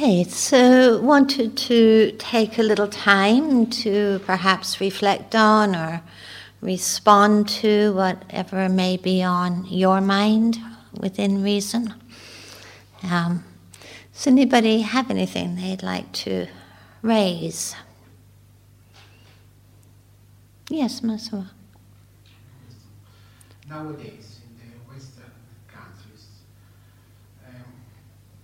Okay, so wanted to take a little time to perhaps reflect on or respond to whatever may be on your mind within reason. Um, does anybody have anything they'd like to raise? Yes, Maswa. Nowadays, in the Western countries, um,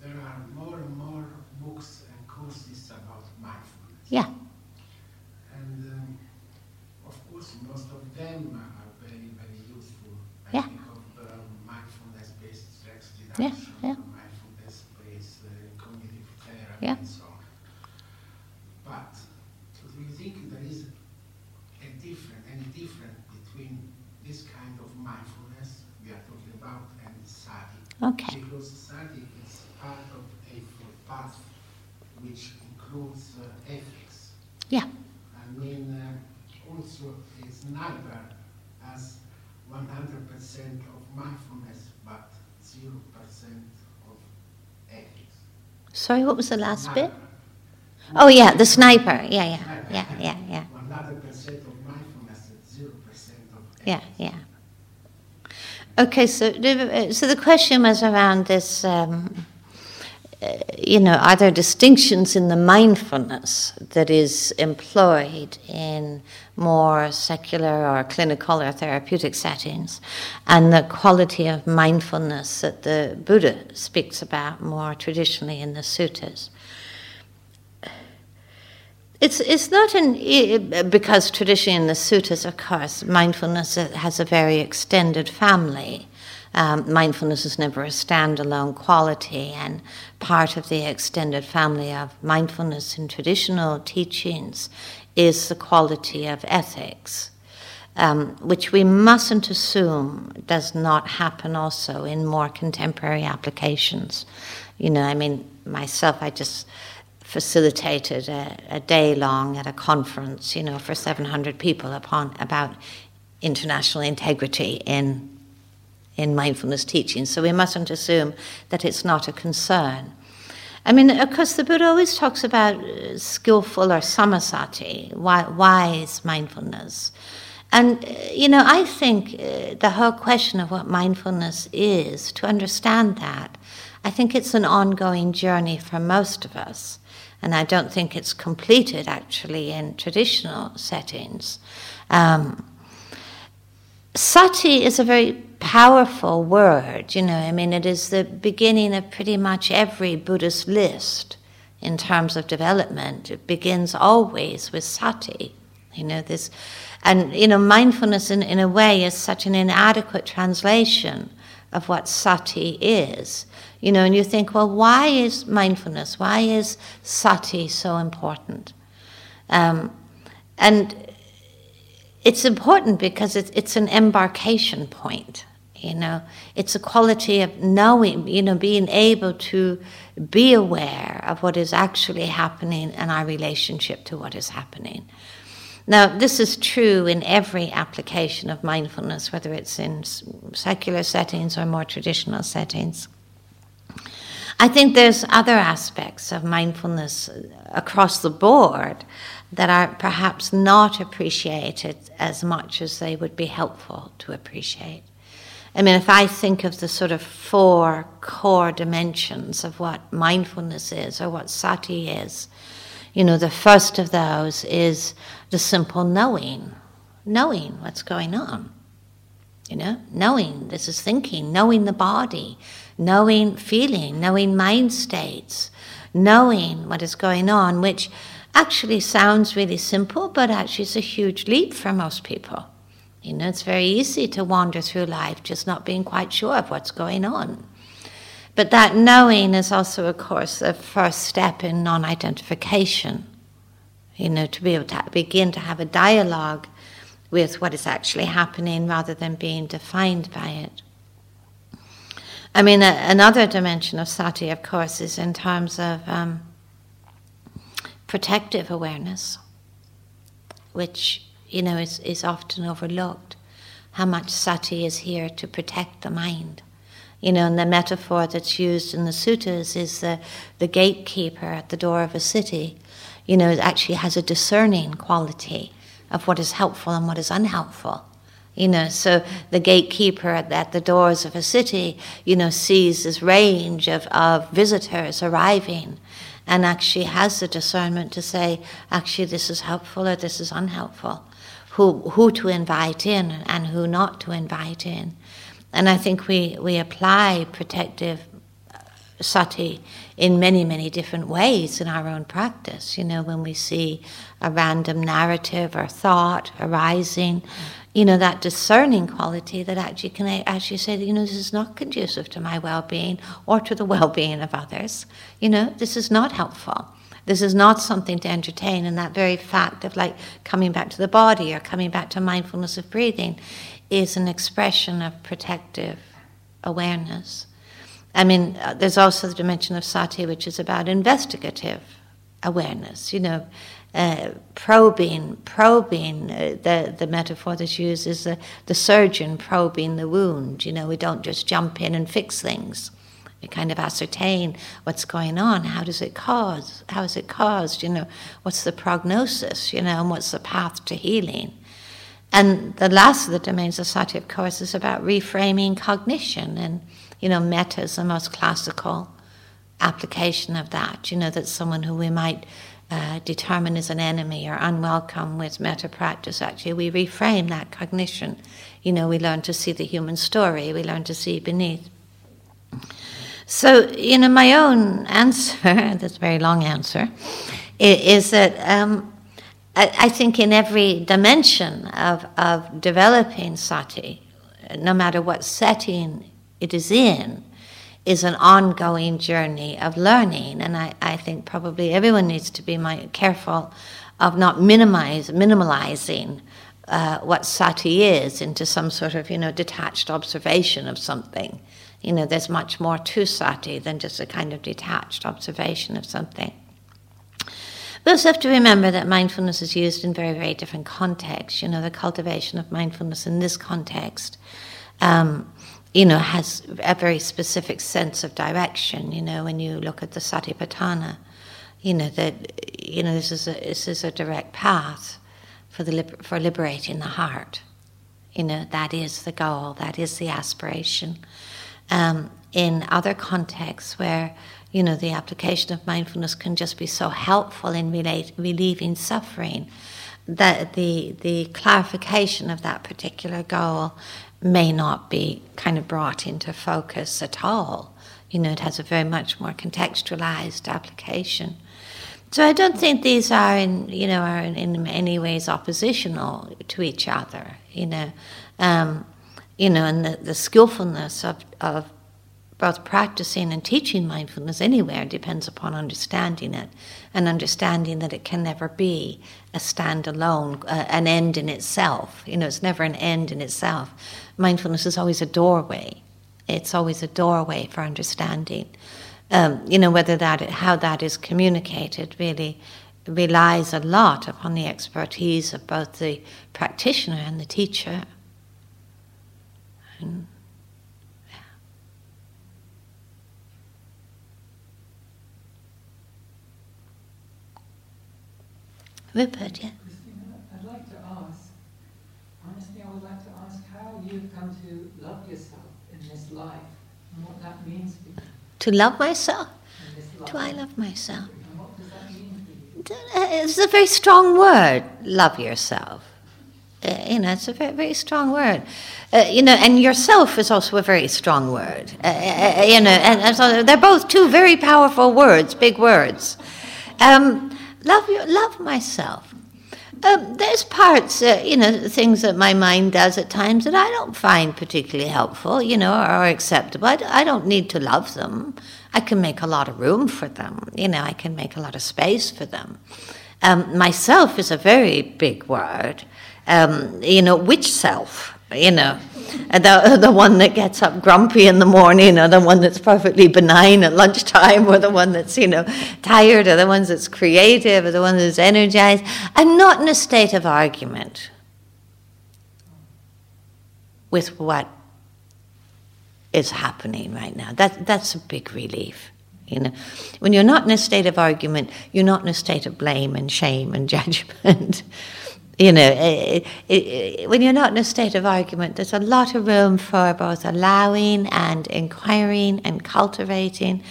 there are more and more books and courses about mindfulness. Yeah. And um, of course, most of them are very, very useful. I Yeah. think of um, mindfulness-based stress Yeah, yeah. uh, Yeah. so on. But do you think there is a different, any difference between this kind of mindfulness we are talking about and sati? Okay. Because sati is part of a path which includes uh, ethics. Yeah. I mean, uh, also a sniper has 100% of mindfulness but 0% of ethics. Sorry, what was the last bit? Oh, yeah, the sniper. Yeah, yeah, Sniper. yeah, yeah, yeah. 100% of mindfulness and 0% of Yeah, ethics. yeah. Okay, so so the question was around this. Um, uh, you know, are there distinctions in the mindfulness that is employed in more secular or clinical or therapeutic settings, and the quality of mindfulness that the Buddha speaks about more traditionally in the suttas? It's, it's not an, because traditionally in the suttas, of course, mindfulness has a very extended family. Um, mindfulness is never a standalone quality, and part of the extended family of mindfulness in traditional teachings is the quality of ethics, um, which we mustn't assume does not happen also in more contemporary applications. You know, I mean, myself, I just facilitated a, a day long at a conference, you know, for 700 people upon about international integrity in in mindfulness teaching. So we mustn't assume that it's not a concern. I mean, of course, the Buddha always talks about uh, skillful or samasati, wise mindfulness. And, uh, you know, I think uh, the whole question of what mindfulness is, to understand that, I think it's an ongoing journey for most of us. And I don't think it's completed actually in traditional settings. Um, Sati is a very powerful word, you know. I mean, it is the beginning of pretty much every Buddhist list in terms of development. It begins always with sati, you know. This, and you know, mindfulness in, in a way is such an inadequate translation of what sati is, you know. And you think, well, why is mindfulness? Why is sati so important? Um, and it's important because it's, it's an embarkation point you know. It's a quality of knowing you know being able to be aware of what is actually happening and our relationship to what is happening. Now this is true in every application of mindfulness whether it's in secular settings or more traditional settings. I think there's other aspects of mindfulness uh, across the board that are perhaps not appreciated as much as they would be helpful to appreciate. I mean, if I think of the sort of four core dimensions of what mindfulness is or what sati is, you know, the first of those is the simple knowing, knowing what's going on. You know, knowing this is thinking, knowing the body, knowing feeling, knowing mind states, knowing what is going on, which actually sounds really simple, but actually is a huge leap for most people. You know, it's very easy to wander through life just not being quite sure of what's going on. But that knowing is also, of course, a first step in non identification. You know, to be able to begin to have a dialogue with what is actually happening rather than being defined by it. I mean, a, another dimension of sati, of course, is in terms of um, protective awareness, which, you know, is, is often overlooked. How much sati is here to protect the mind. You know, and the metaphor that's used in the suttas is the, the gatekeeper at the door of a city. You know, actually has a discerning quality of what is helpful and what is unhelpful. You know, so the gatekeeper at, at the doors of a city, you know, sees this range of, of visitors arriving and actually has the discernment to say, actually, this is helpful or this is unhelpful, who, who to invite in and who not to invite in. And I think we, we apply protective uh, sati in many, many different ways in our own practice. You know, when we see a random narrative or thought arising, you know, that discerning quality that actually can actually say, you know, this is not conducive to my well being or to the well being of others. You know, this is not helpful. This is not something to entertain. And that very fact of like coming back to the body or coming back to mindfulness of breathing is an expression of protective awareness. I mean, uh, there's also the dimension of sati, which is about investigative awareness, you know, uh, probing, probing, uh, the, the metaphor that's used is the, the surgeon probing the wound. You know, we don't just jump in and fix things. We kind of ascertain what's going on. How does it cause? How is it caused? You know, what's the prognosis? You know, and what's the path to healing? And the last of the domains of sati, of course, is about reframing cognition. And, you know, metta is the most classical application of that. You know, that someone who we might uh, determine as an enemy or unwelcome with metta practice, actually, we reframe that cognition. You know, we learn to see the human story, we learn to see beneath. So, you know, my own answer, that's a very long answer, is that um, I, I think in every dimension of, of developing sati, no matter what setting it is in, is an ongoing journey of learning. And I, I think probably everyone needs to be my, careful of not minimize, minimalizing uh, what sati is into some sort of, you know, detached observation of something. You know, there's much more to sati than just a kind of detached observation of something. We also have to remember that mindfulness is used in very, very different contexts. You know, the cultivation of mindfulness in this context, um, you know, has a very specific sense of direction. You know, when you look at the Satipatthana, you know that you know this is a this is a direct path for the for liberating the heart. You know, that is the goal. That is the aspiration. Um, in other contexts where you know, the application of mindfulness can just be so helpful in relate, relieving suffering that the, the clarification of that particular goal may not be kind of brought into focus at all. You know, it has a very much more contextualized application. So I don't think these are in, you know, are in, in ways oppositional to each other, you know. Um, you know, and the, the skillfulness of, of both practicing and teaching mindfulness anywhere depends upon understanding it and understanding that it can never be a standalone, uh, an end in itself. You know, it's never an end in itself. Mindfulness is always a doorway. It's always a doorway for understanding. Um, you know, whether that, how that is communicated really relies a lot upon the expertise of both the practitioner and the teacher. And Rupert, yeah. Christina, I'd like to ask, honestly, I would like to ask how you've come to love yourself in this life and what that means for you. To love myself? Do I love myself? And what does that mean for you? It's a very strong word, love yourself. Uh, you know, it's a very, very strong word. Uh, you know, and yourself is also a very strong word. Uh, uh, uh you know, and, and, so they're both two very powerful words, big words. Um, love you, love myself. Um, there's parts, uh, you know, things that my mind does at times that I don't find particularly helpful, you know, or acceptable. I, I don't need to love them. I can make a lot of room for them, you know, I can make a lot of space for them. Um, myself is a very big word. Um, you know, which self? You know, the, the one that gets up grumpy in the morning, or the one that's perfectly benign at lunchtime, or the one that's, you know, tired, or the one that's creative, or the one that's energized. I'm not in a state of argument with what is happening right now. That, that's a big relief. You know, when you're not in a state of argument, you're not in a state of blame and shame and judgment. You know, it, it, when you're not in a state of argument, there's a lot of room for both allowing and inquiring and cultivating.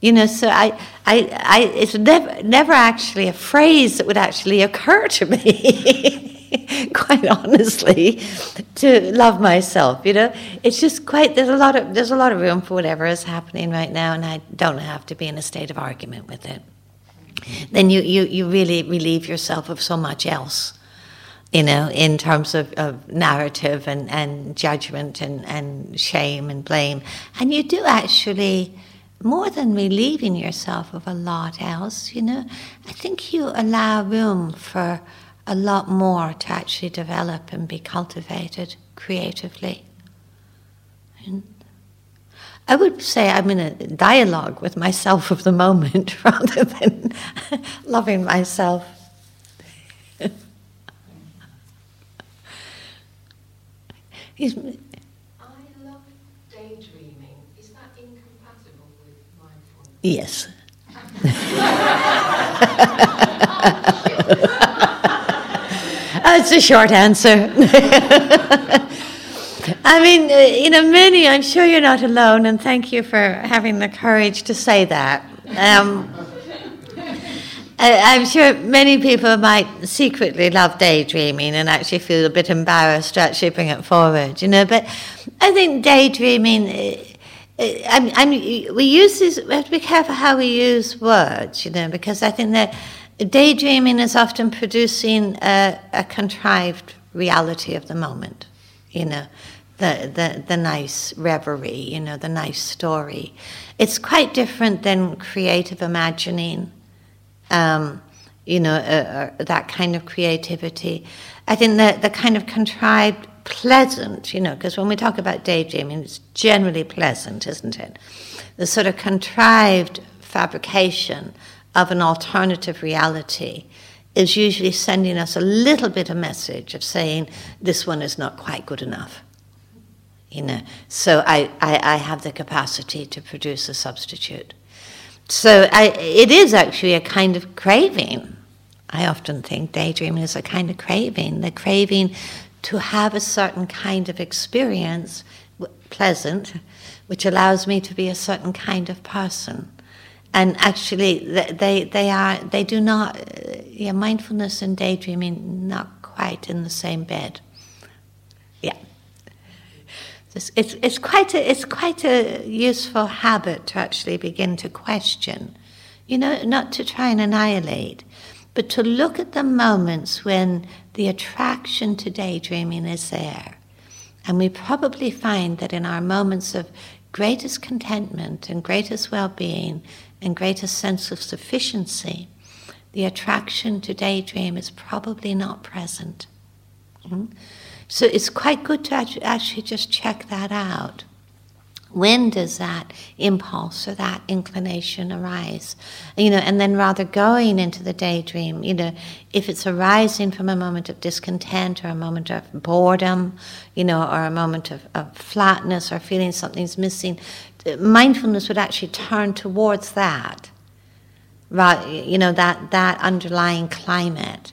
You know, so I, I, I, it's never, never actually a phrase that would actually occur to me. quite honestly, to love myself. You know, it's just quite there's a lot of there's a lot of room for whatever is happening right now, and I don't have to be in a state of argument with it. Then you you you really relieve yourself of so much else. You know, in terms of, of narrative and, and judgment and, and shame and blame. And you do actually, more than relieving yourself of a lot else, you know, I think you allow room for a lot more to actually develop and be cultivated creatively. And I would say I'm in a dialogue with myself of the moment rather than loving myself. He's, I love daydreaming. Is that incompatible with mindfulness? Yes. That's a short answer. I mean, uh, you know, many, I'm sure you're not alone, and thank you for having the courage to say that. Um, I, am sure many people might secretly love daydreaming and actually feel a bit embarrassed to actually it forward, you know, but I think daydreaming. Uh, uh, I, I mean, we use this, we have to be careful how we use words, you know, because I think that daydreaming is often producing a, a, contrived reality of the moment, you know, the, the, the nice reverie, you know, the nice story. It's quite different than creative imagining, um, you know, uh, uh, that kind of creativity. I think that the kind of contrived, pleasant, you know, because when we talk about daydreaming, it's generally pleasant, isn't it? The sort of contrived fabrication of an alternative reality is usually sending us a little bit of message of saying this one is not quite good enough. You know, so I, I, I have the capacity to produce a substitute. So I, it is actually a kind of craving. I often think daydreaming is a kind of craving, the craving to have a certain kind of experience, pleasant, which allows me to be a certain kind of person. And actually they they are they do not uh, yeah mindfulness and daydreaming not quite in the same bed. Yeah it's, it's, quite a it's quite a useful habit to actually begin to question you know not to try and annihilate but to look at the moments when the attraction to daydreaming is there and we probably find that in our moments of greatest contentment and greatest well-being and greatest sense of sufficiency, the attraction to daydream is probably not present. Mm? So it's quite good to actually just check that out. When does that impulse or that inclination arise? You know, and then rather going into the daydream, you know, if it's arising from a moment of discontent or a moment of boredom, you know, or a moment of, of flatness or feeling something's missing, mindfulness would actually turn towards that, right? You know, that, that underlying climate,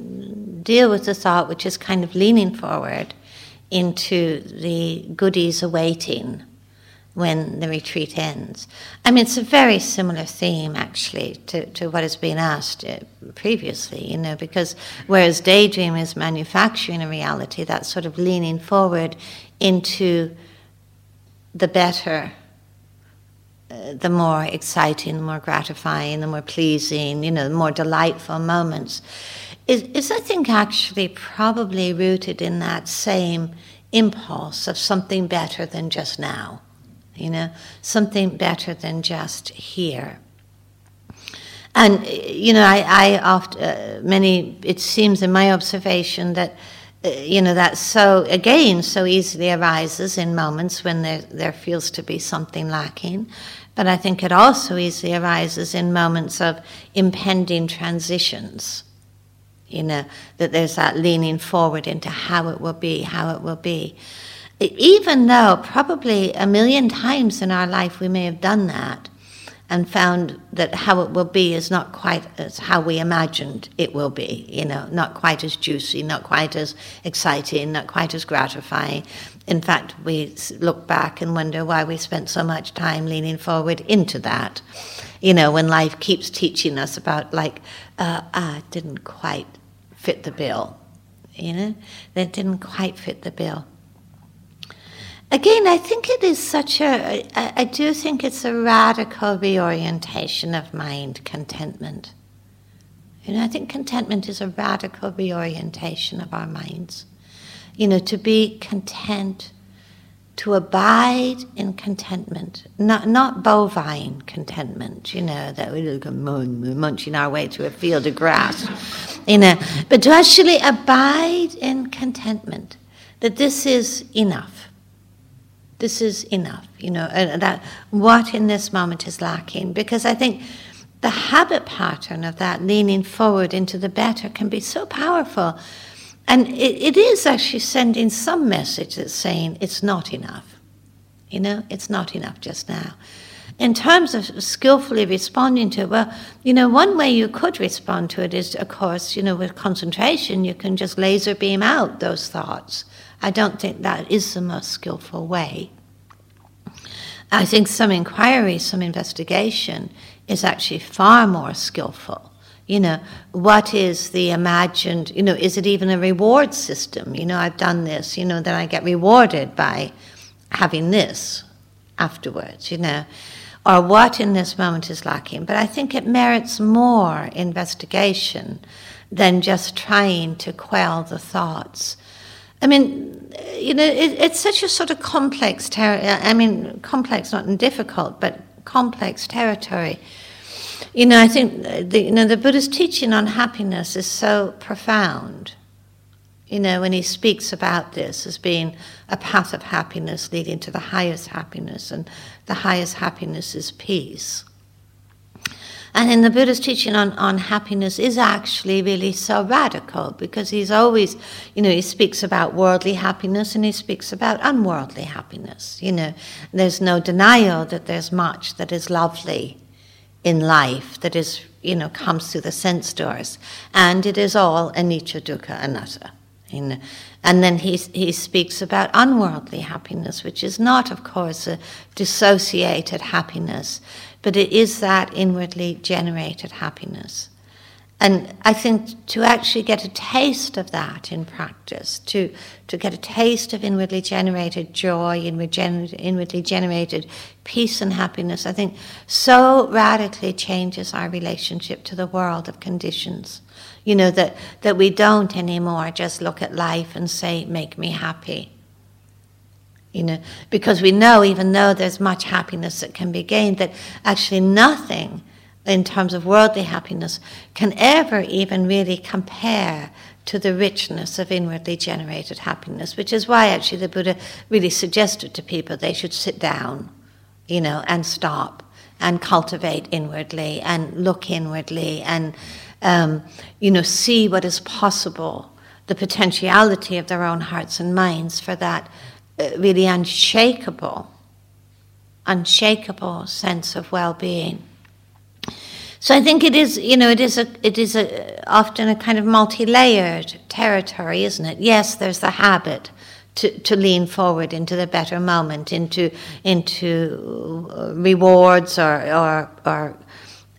deal with the thought which is kind of leaning forward into the goodies awaiting when the retreat ends. I mean, it's a very similar theme, actually, to, to what has been asked uh, previously, you know, because whereas daydream is manufacturing a reality, that's sort of leaning forward into the better, uh, the more exciting, the more gratifying, the more pleasing, you know, the more delightful moments, is, is I think, actually probably rooted in that same impulse of something better than just now you know, something better than just here. And, you know, I, I often, uh, many, it seems in my observation that, uh, you know, that so, again, so easily arises in moments when there, there feels to be something lacking. But I think it also easily arises in moments of impending transitions. You know, that there's that leaning forward into how it will be, how it will be even though probably a million times in our life we may have done that and found that how it will be is not quite as how we imagined it will be, you know, not quite as juicy, not quite as exciting, not quite as gratifying. In fact, we look back and wonder why we spent so much time leaning forward into that. You know, when life keeps teaching us about, like, uh, ah, didn't quite fit the bill, you know, that didn't quite fit the bill. Again, I think it is such a, I, I do think it's a radical reorientation of mind contentment. You know, I think contentment is a radical reorientation of our minds. You know, to be content, to abide in contentment, not, not bovine contentment, you know, that we look munching our way through a field of grass, you know, but to actually abide in contentment, that this is enough this is enough, you know, that what in this moment is lacking. Because I think the habit pattern of that leaning forward into the better can be so powerful. And it, it is actually sending some message that's saying it's not enough. You know, it's not enough just now. In terms of skillfully responding to it, well, you know, one way you could respond to it is, of course, you know, with concentration, you can just laser beam out those thoughts I don't think that is the most skillful way. I think some inquiry, some investigation is actually far more skillful. You know, what is the imagined, you know, is it even a reward system? You know, I've done this, you know, then I get rewarded by having this afterwards, you know. Or what in this moment is lacking. But I think it merits more investigation than just trying to quell the thoughts I mean, you know, it, it's such a sort of complex territory. I mean, complex, not difficult, but complex territory. You know, I think the, you know the Buddha's teaching on happiness is so profound. You know, when he speaks about this as being a path of happiness leading to the highest happiness, and the highest happiness is peace. And in the Buddha's teaching on, on happiness is actually really so radical because he's always, you know, he speaks about worldly happiness and he speaks about unworldly happiness. You know, there's no denial that there's much that is lovely in life that is, you know, comes through the sense doors. And it is all anicca, dukkha, anatta. And then he, he speaks about unworldly happiness, which is not, of course, a dissociated happiness but it is that inwardly generated happiness. And I think to actually get a taste of that in practice, to, to get a taste of inwardly generated joy, inwardly generated peace and happiness, I think so radically changes our relationship to the world of conditions. You know, that, that we don't anymore just look at life and say, make me happy you know, because we know, even though there's much happiness that can be gained, that actually nothing in terms of worldly happiness can ever even really compare to the richness of inwardly generated happiness, which is why actually the Buddha really suggested to people they should sit down, you know, and stop and cultivate inwardly and look inwardly and, um, you know, see what is possible, the potentiality of their own hearts and minds for that uh, really unshakable, unshakable sense of well-being. So I think it is, you know, it is a, it is a, often a kind of multi-layered territory, isn't it? Yes, there's the habit to, to lean forward into the better moment, into into uh, rewards or or, or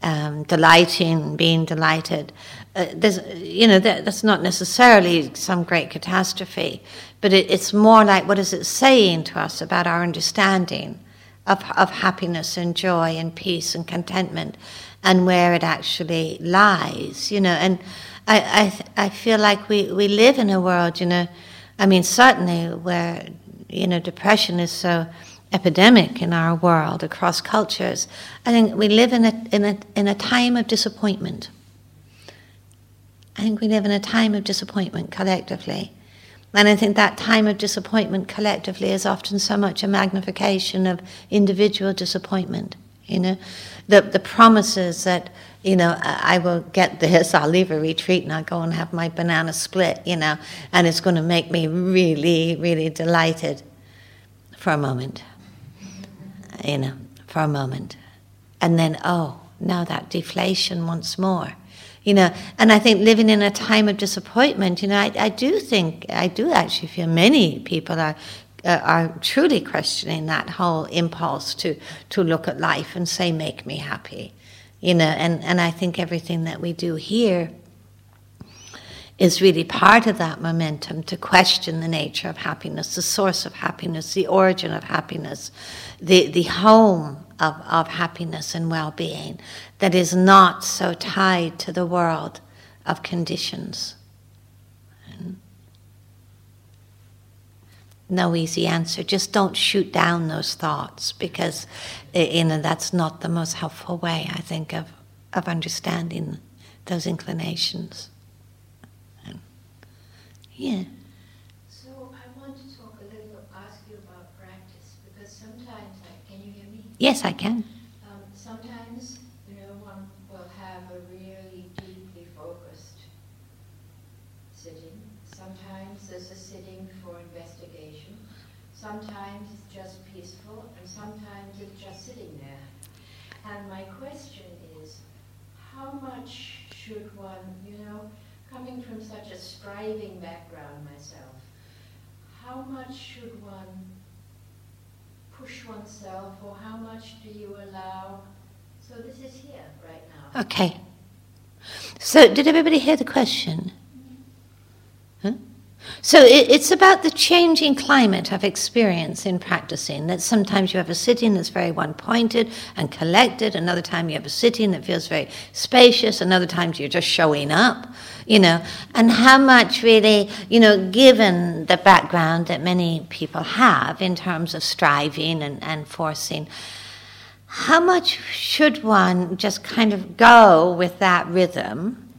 um, delighting, being delighted. Uh, there's, you know, that, that's not necessarily some great catastrophe, but it, it's more like what is it saying to us about our understanding of, of happiness and joy and peace and contentment and where it actually lies, you know. And I, I, I feel like we, we live in a world, you know, I mean, certainly where, you know, depression is so epidemic in our world across cultures. I think we live in a, in a, in a time of disappointment. I think we live in a time of disappointment collectively. And I think that time of disappointment collectively is often so much a magnification of individual disappointment. You know, the the promises that you know I will get this, I'll leave a retreat and I'll go and have my banana split. You know, and it's going to make me really, really delighted for a moment. You know, for a moment, and then oh, now that deflation once more you know and i think living in a time of disappointment you know i, I do think i do actually feel many people are uh, are truly questioning that whole impulse to to look at life and say make me happy you know and and i think everything that we do here is really part of that momentum to question the nature of happiness, the source of happiness, the origin of happiness, the, the home of, of happiness and well being that is not so tied to the world of conditions. No easy answer. Just don't shoot down those thoughts because uh, you know that's not the most helpful way, I think, of, of understanding those inclinations. Yeah. So I want to talk a little, bit ask you about practice because sometimes, I, can you hear me? Yes, I can. Um, sometimes, you know, one will have a really deeply focused sitting. There's a sitting for investigation. Sometimes it's just peaceful, and sometimes it's just sitting there. And my question is, how much should one, you know, coming from such a striving background myself, how much should one push oneself or how much do you allow? So this is here right now. Okay. So did everybody hear the question? So it, it's about the changing climate of experience in practicing. That sometimes you have a sitting that's very one pointed and collected, another time you have a sitting that feels very spacious, another times you're just showing up, you know, and how much really, you know, given the background that many people have in terms of striving and, and forcing, how much should one just kind of go with that rhythm?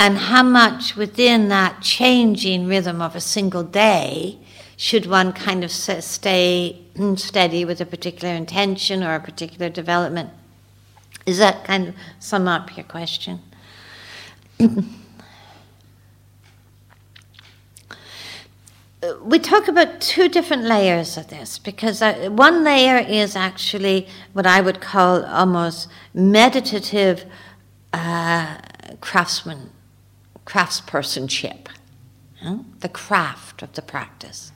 And how much within that changing rhythm of a single day should one kind of stay steady with a particular intention or a particular development? Is that kind of sum up your question? we talk about two different layers of this because uh, one layer is actually what I would call almost meditative uh, craftsman craftspersonship, the craft of the practice.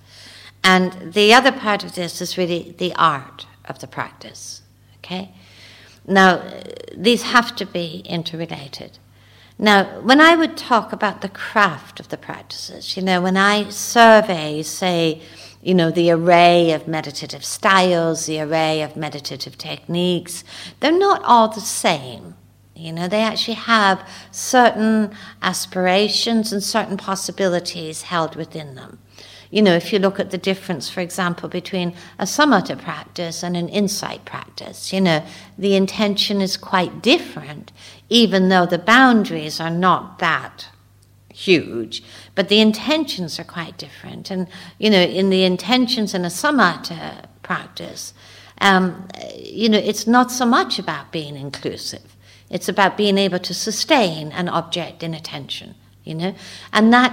And the other part of this is really the art of the practice. Okay? Now, these have to be interrelated. Now, when I would talk about the craft of the practices, you know, when I survey, say, you know, the array of meditative styles, the array of meditative techniques, they're not all the same. You know, they actually have certain aspirations and certain possibilities held within them. You know, if you look at the difference, for example, between a samatha practice and an insight practice, you know, the intention is quite different, even though the boundaries are not that huge, but the intentions are quite different. And, you know, in the intentions in a samatha practice, um, you know, it's not so much about being inclusive it's about being able to sustain an object in attention, you know, and that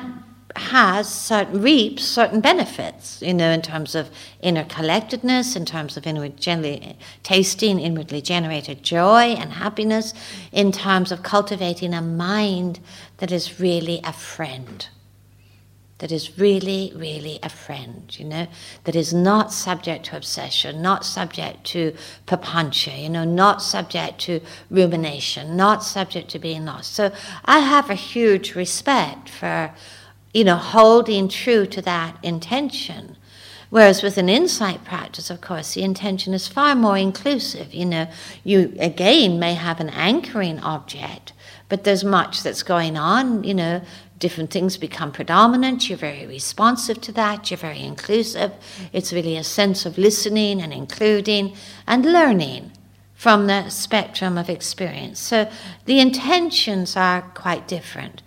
has certain reaps certain benefits, you know, in terms of inner collectedness, in terms of inward tasting, inwardly generated joy and happiness, in terms of cultivating a mind that is really a friend that is really, really a friend, you know, that is not subject to obsession, not subject to papancha, you know, not subject to rumination, not subject to being lost. So I have a huge respect for, you know, holding true to that intention. Whereas with an insight practice, of course, the intention is far more inclusive. You know, you again may have an anchoring object, but there's much that's going on, you know, different things become predominant. You're very responsive to that. You're very inclusive. It's really a sense of listening and including and learning from the spectrum of experience. So the intentions are quite different.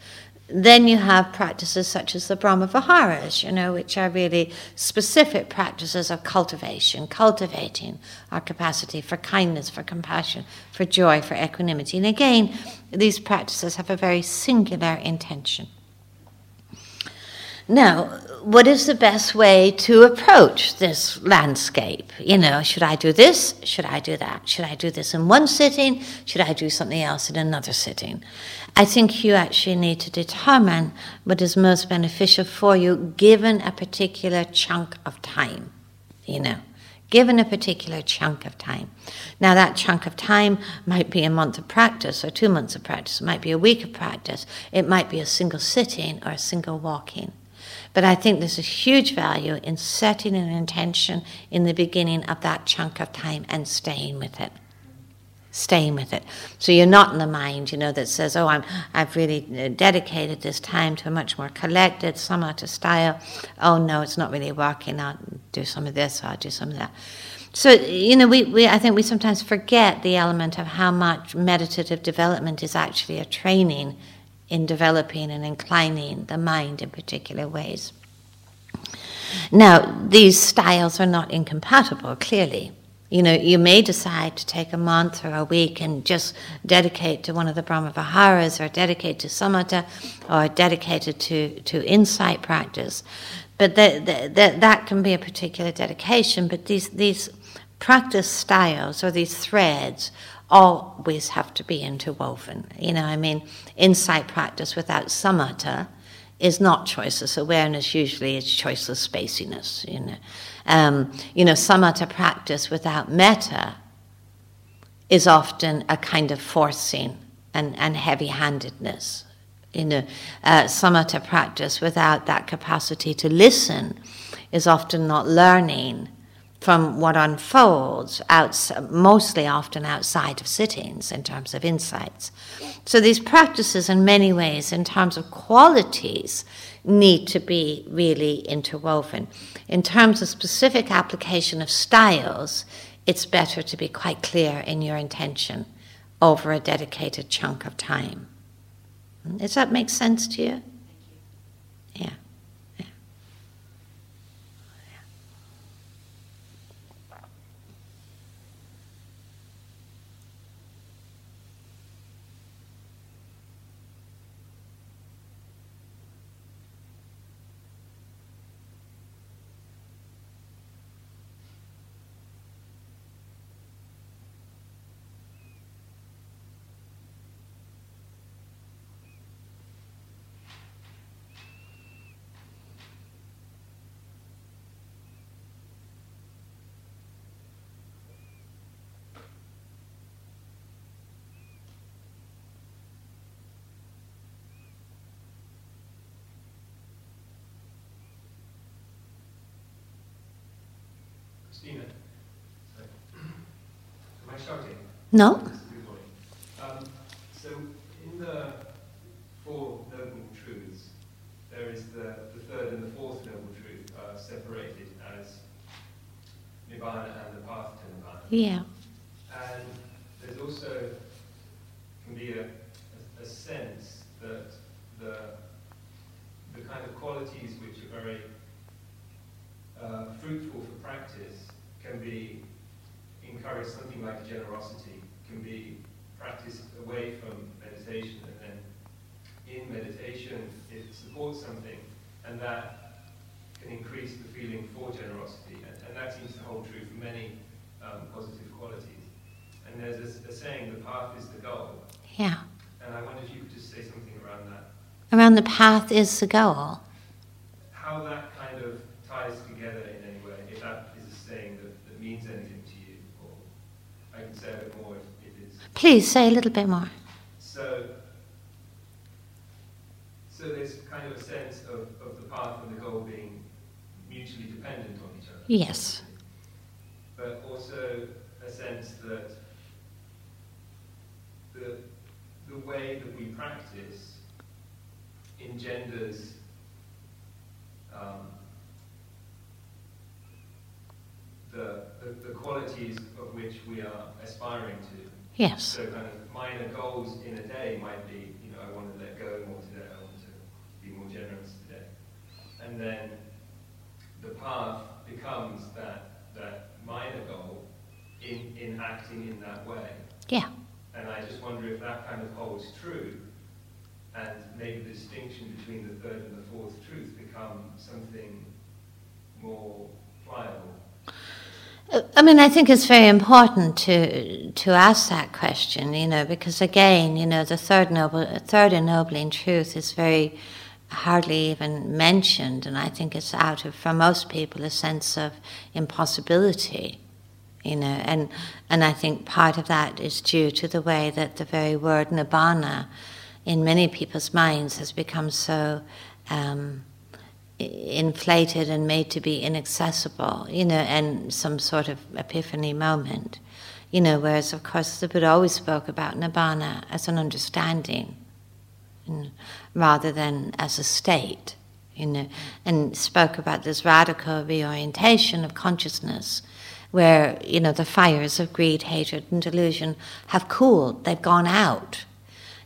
Then you have practices such as the Brahma Viharas, you know, which are really specific practices of cultivation, cultivating our capacity for kindness, for compassion, for joy, for equanimity. And again, these practices have a very singular intention. Now, what is the best way to approach this landscape? You know, should I do this? Should I do that? Should I do this in one sitting? Should I do something else in another sitting? I think you actually need to determine what is most beneficial for you given a particular chunk of time, you know given a particular chunk of time. Now, that chunk of time might be a month of practice or two months of practice, it might be a week of practice, it might be a single sitting or a single walking. But I think there's a huge value in setting an intention in the beginning of that chunk of time and staying with it. Staying with it. So you're not in the mind, you know, that says, oh, I'm, I've really uh, dedicated this time to a much more collected, samatha style. Oh, no, it's not really working. I'll do some of this, I'll do some of that. So, you know, we, we, I think we sometimes forget the element of how much meditative development is actually a training in developing and inclining the mind in particular ways. Now, these styles are not incompatible, clearly. You know, you may decide to take a month or a week and just dedicate to one of the Brahma Viharas or dedicate to samatha or dedicated to, to insight practice. But that, that, that can be a particular dedication, but these, these practice styles or these threads always have to be interwoven. You know, I mean, insight practice without samatha is not choiceless awareness. Usually, it's choiceless spaciness. You know, um, you know, samatha practice without metta is often a kind of forcing and, and heavy-handedness. You know, uh, samatha practice without that capacity to listen is often not learning from what unfolds mostly often outside of sittings in terms of insights. So these practices, in many ways, in terms of qualities, need to be really interwoven. In terms of specific application of styles, it's better to be quite clear in your intention over a dedicated chunk of time. Hmm? Does that make sense to you? Yeah. Christina, am I shouting? No. Um, so in the Four Noble Truths, there is the, the third and the fourth Noble Truth are separated as Nibbana and the path to Nibbana. Yeah. And there's also can be a, a, a sense that the the kind of qualities which are very uh, fruitful for practice can be encouraged, something like generosity can be practiced away from meditation and then in meditation it supports something and that can increase the feeling for generosity and, and that seems to hold true for many um, positive qualities. And there's a, a saying, the path is the goal. Yeah. And I wonder if you could just say something around that. Around the path is the goal. how that kind of ties together in any way, if that is a saying that, that means anything to you, or I can say a bit more if, if it's. Please say a little bit more. So, so there's kind of a sense of, of the path and the goal being mutually dependent on each other. Yes. But also a sense that the, the way that we practice engenders um, the, the, the qualities of which we are aspiring to. Yes. So kind of minor goals in a day might be, you know, I want to let go more today, I want to be more generous today. And then the path becomes that, that minor goal in, in acting in that way. Yeah. And I just wonder if that kind of holds true and maybe the distinction between the third and the fourth truth become something more pliable. I mean, I think it's very important to to ask that question, you know, because again, you know, the third noble, third ennobling truth is very hardly even mentioned, and I think it's out of for most people a sense of impossibility, you know, and and I think part of that is due to the way that the very word nibbana, in many people's minds, has become so. Um, inflated and made to be inaccessible, you know, and some sort of epiphany moment, you know, whereas of course the Buddha always spoke about nibbana as an understanding you know, rather than as a state, you know, and spoke about this radical reorientation of consciousness where, you know, the fires of greed, hatred, and delusion have cooled, they've gone out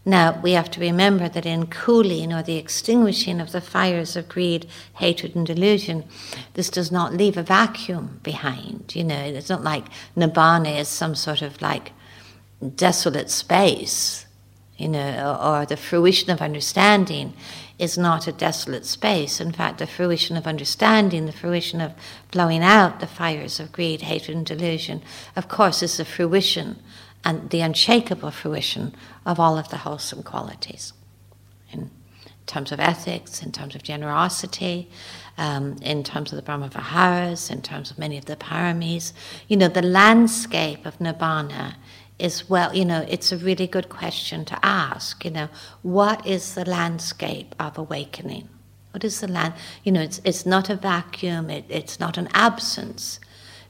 now, we have to remember that in cooling or the extinguishing of the fires of greed, hatred, and delusion, this does not leave a vacuum behind. You know, it's not like nibbana is some sort of like desolate space, you know, or, or the fruition of understanding is not a desolate space. In fact, the fruition of understanding, the fruition of blowing out the fires of greed, hatred, and delusion, of course, is the fruition and the unshakable fruition of all of the wholesome qualities in terms of ethics, in terms of generosity, um, in terms of the Brahma Viharas, in terms of many of the paramis. You know, the landscape of Nibbana is well, you know, it's a really good question to ask. You know, what is the landscape of awakening? What is the land? You know, it's, it's not a vacuum, it, it's not an absence,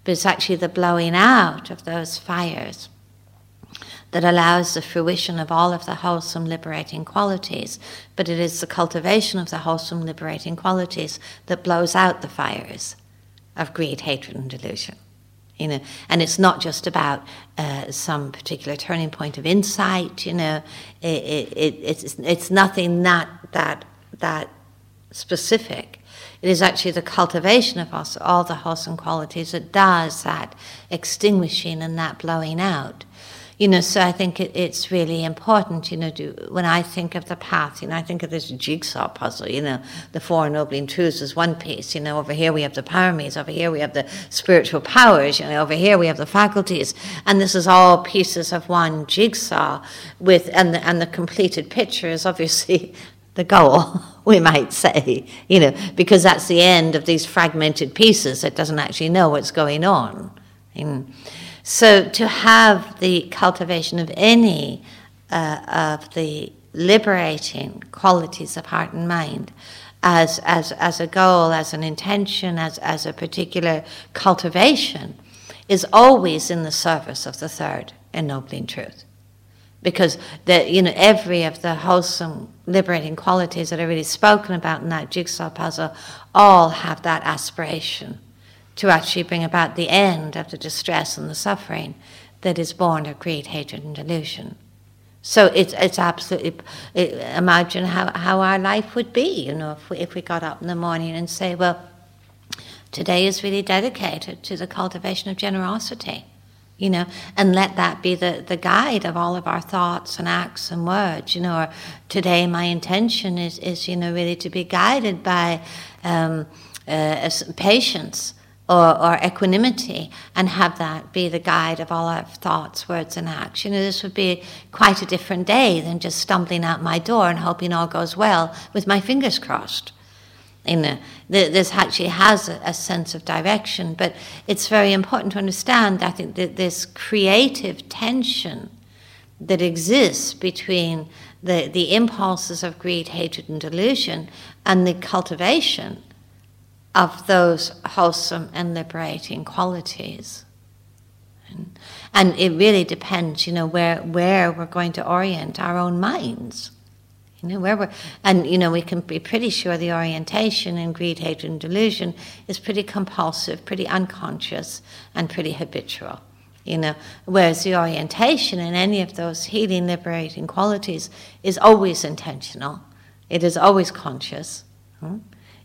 but it's actually the blowing out of those fires that allows the fruition of all of the wholesome liberating qualities, but it is the cultivation of the wholesome liberating qualities that blows out the fires of greed, hatred, and delusion. You know, and it's not just about uh, some particular turning point of insight. You know, it, it, it, it's it's nothing that that that specific. It is actually the cultivation of us, all the wholesome qualities that does that extinguishing and that blowing out you know, so I think it, it's really important, you know, to, when I think of the path, you know, I think of this jigsaw puzzle, you know, the Four Ennobling Truths is one piece, you know, over here we have the paramis, over here we have the spiritual powers, you know, over here we have the faculties, and this is all pieces of one jigsaw with, and the, and the completed picture is obviously the goal, we might say, you know, because that's the end of these fragmented pieces. that doesn't actually know what's going on. And, so to have the cultivation of any uh, of the liberating qualities of heart and mind as, as, as a goal, as an intention, as, as a particular cultivation is always in the service of the third ennobling truth. Because the, you know, every of the wholesome, liberating qualities that are really spoken about in that jigsaw puzzle all have that aspiration to actually bring about the end of the distress and the suffering that is born of greed, hatred, and delusion. So it's it's absolutely it, imagine how, how our life would be, you know, if we, if we got up in the morning and say, well, today is really dedicated to the cultivation of generosity, you know, and let that be the, the guide of all of our thoughts and acts and words, you know, or today my intention is, is you know, really to be guided by um, uh, patience or, or, equanimity and have that be the guide of all our thoughts, words, and acts. You know, this would be quite a different day than just stumbling out my door and hoping all goes well with my fingers crossed. you know, this actually has a, a, sense of direction. But it's very important to understand I think, that this creative tension that exists between the, the impulses of greed, hatred, and delusion and the cultivation of those wholesome and liberating qualities. And, and it really depends, you know, where, where we're going to orient our own minds. You know, where we're, and you know, we can be pretty sure the orientation in greed, hatred, and delusion is pretty compulsive, pretty unconscious, and pretty habitual. You know, whereas the orientation in any of those healing, liberating qualities is always intentional. It is always conscious. Hmm?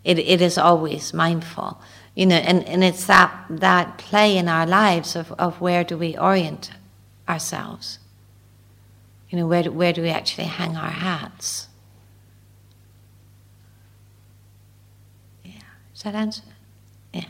It, it is always mindful. You know, and, and it's that that play in our lives of, of where do we orient ourselves. You know, where do, where do we actually hang our hats? Yeah, does that answer? Yeah.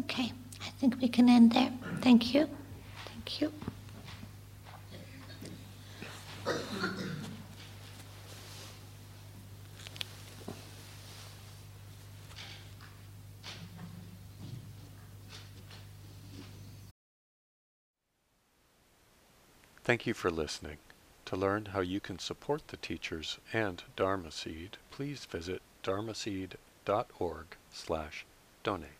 Okay, I think we can end there. Thank you. Thank you. Thank you for listening. To learn how you can support the teachers and Dharma Seed, please visit dharmaseed.org slash donate.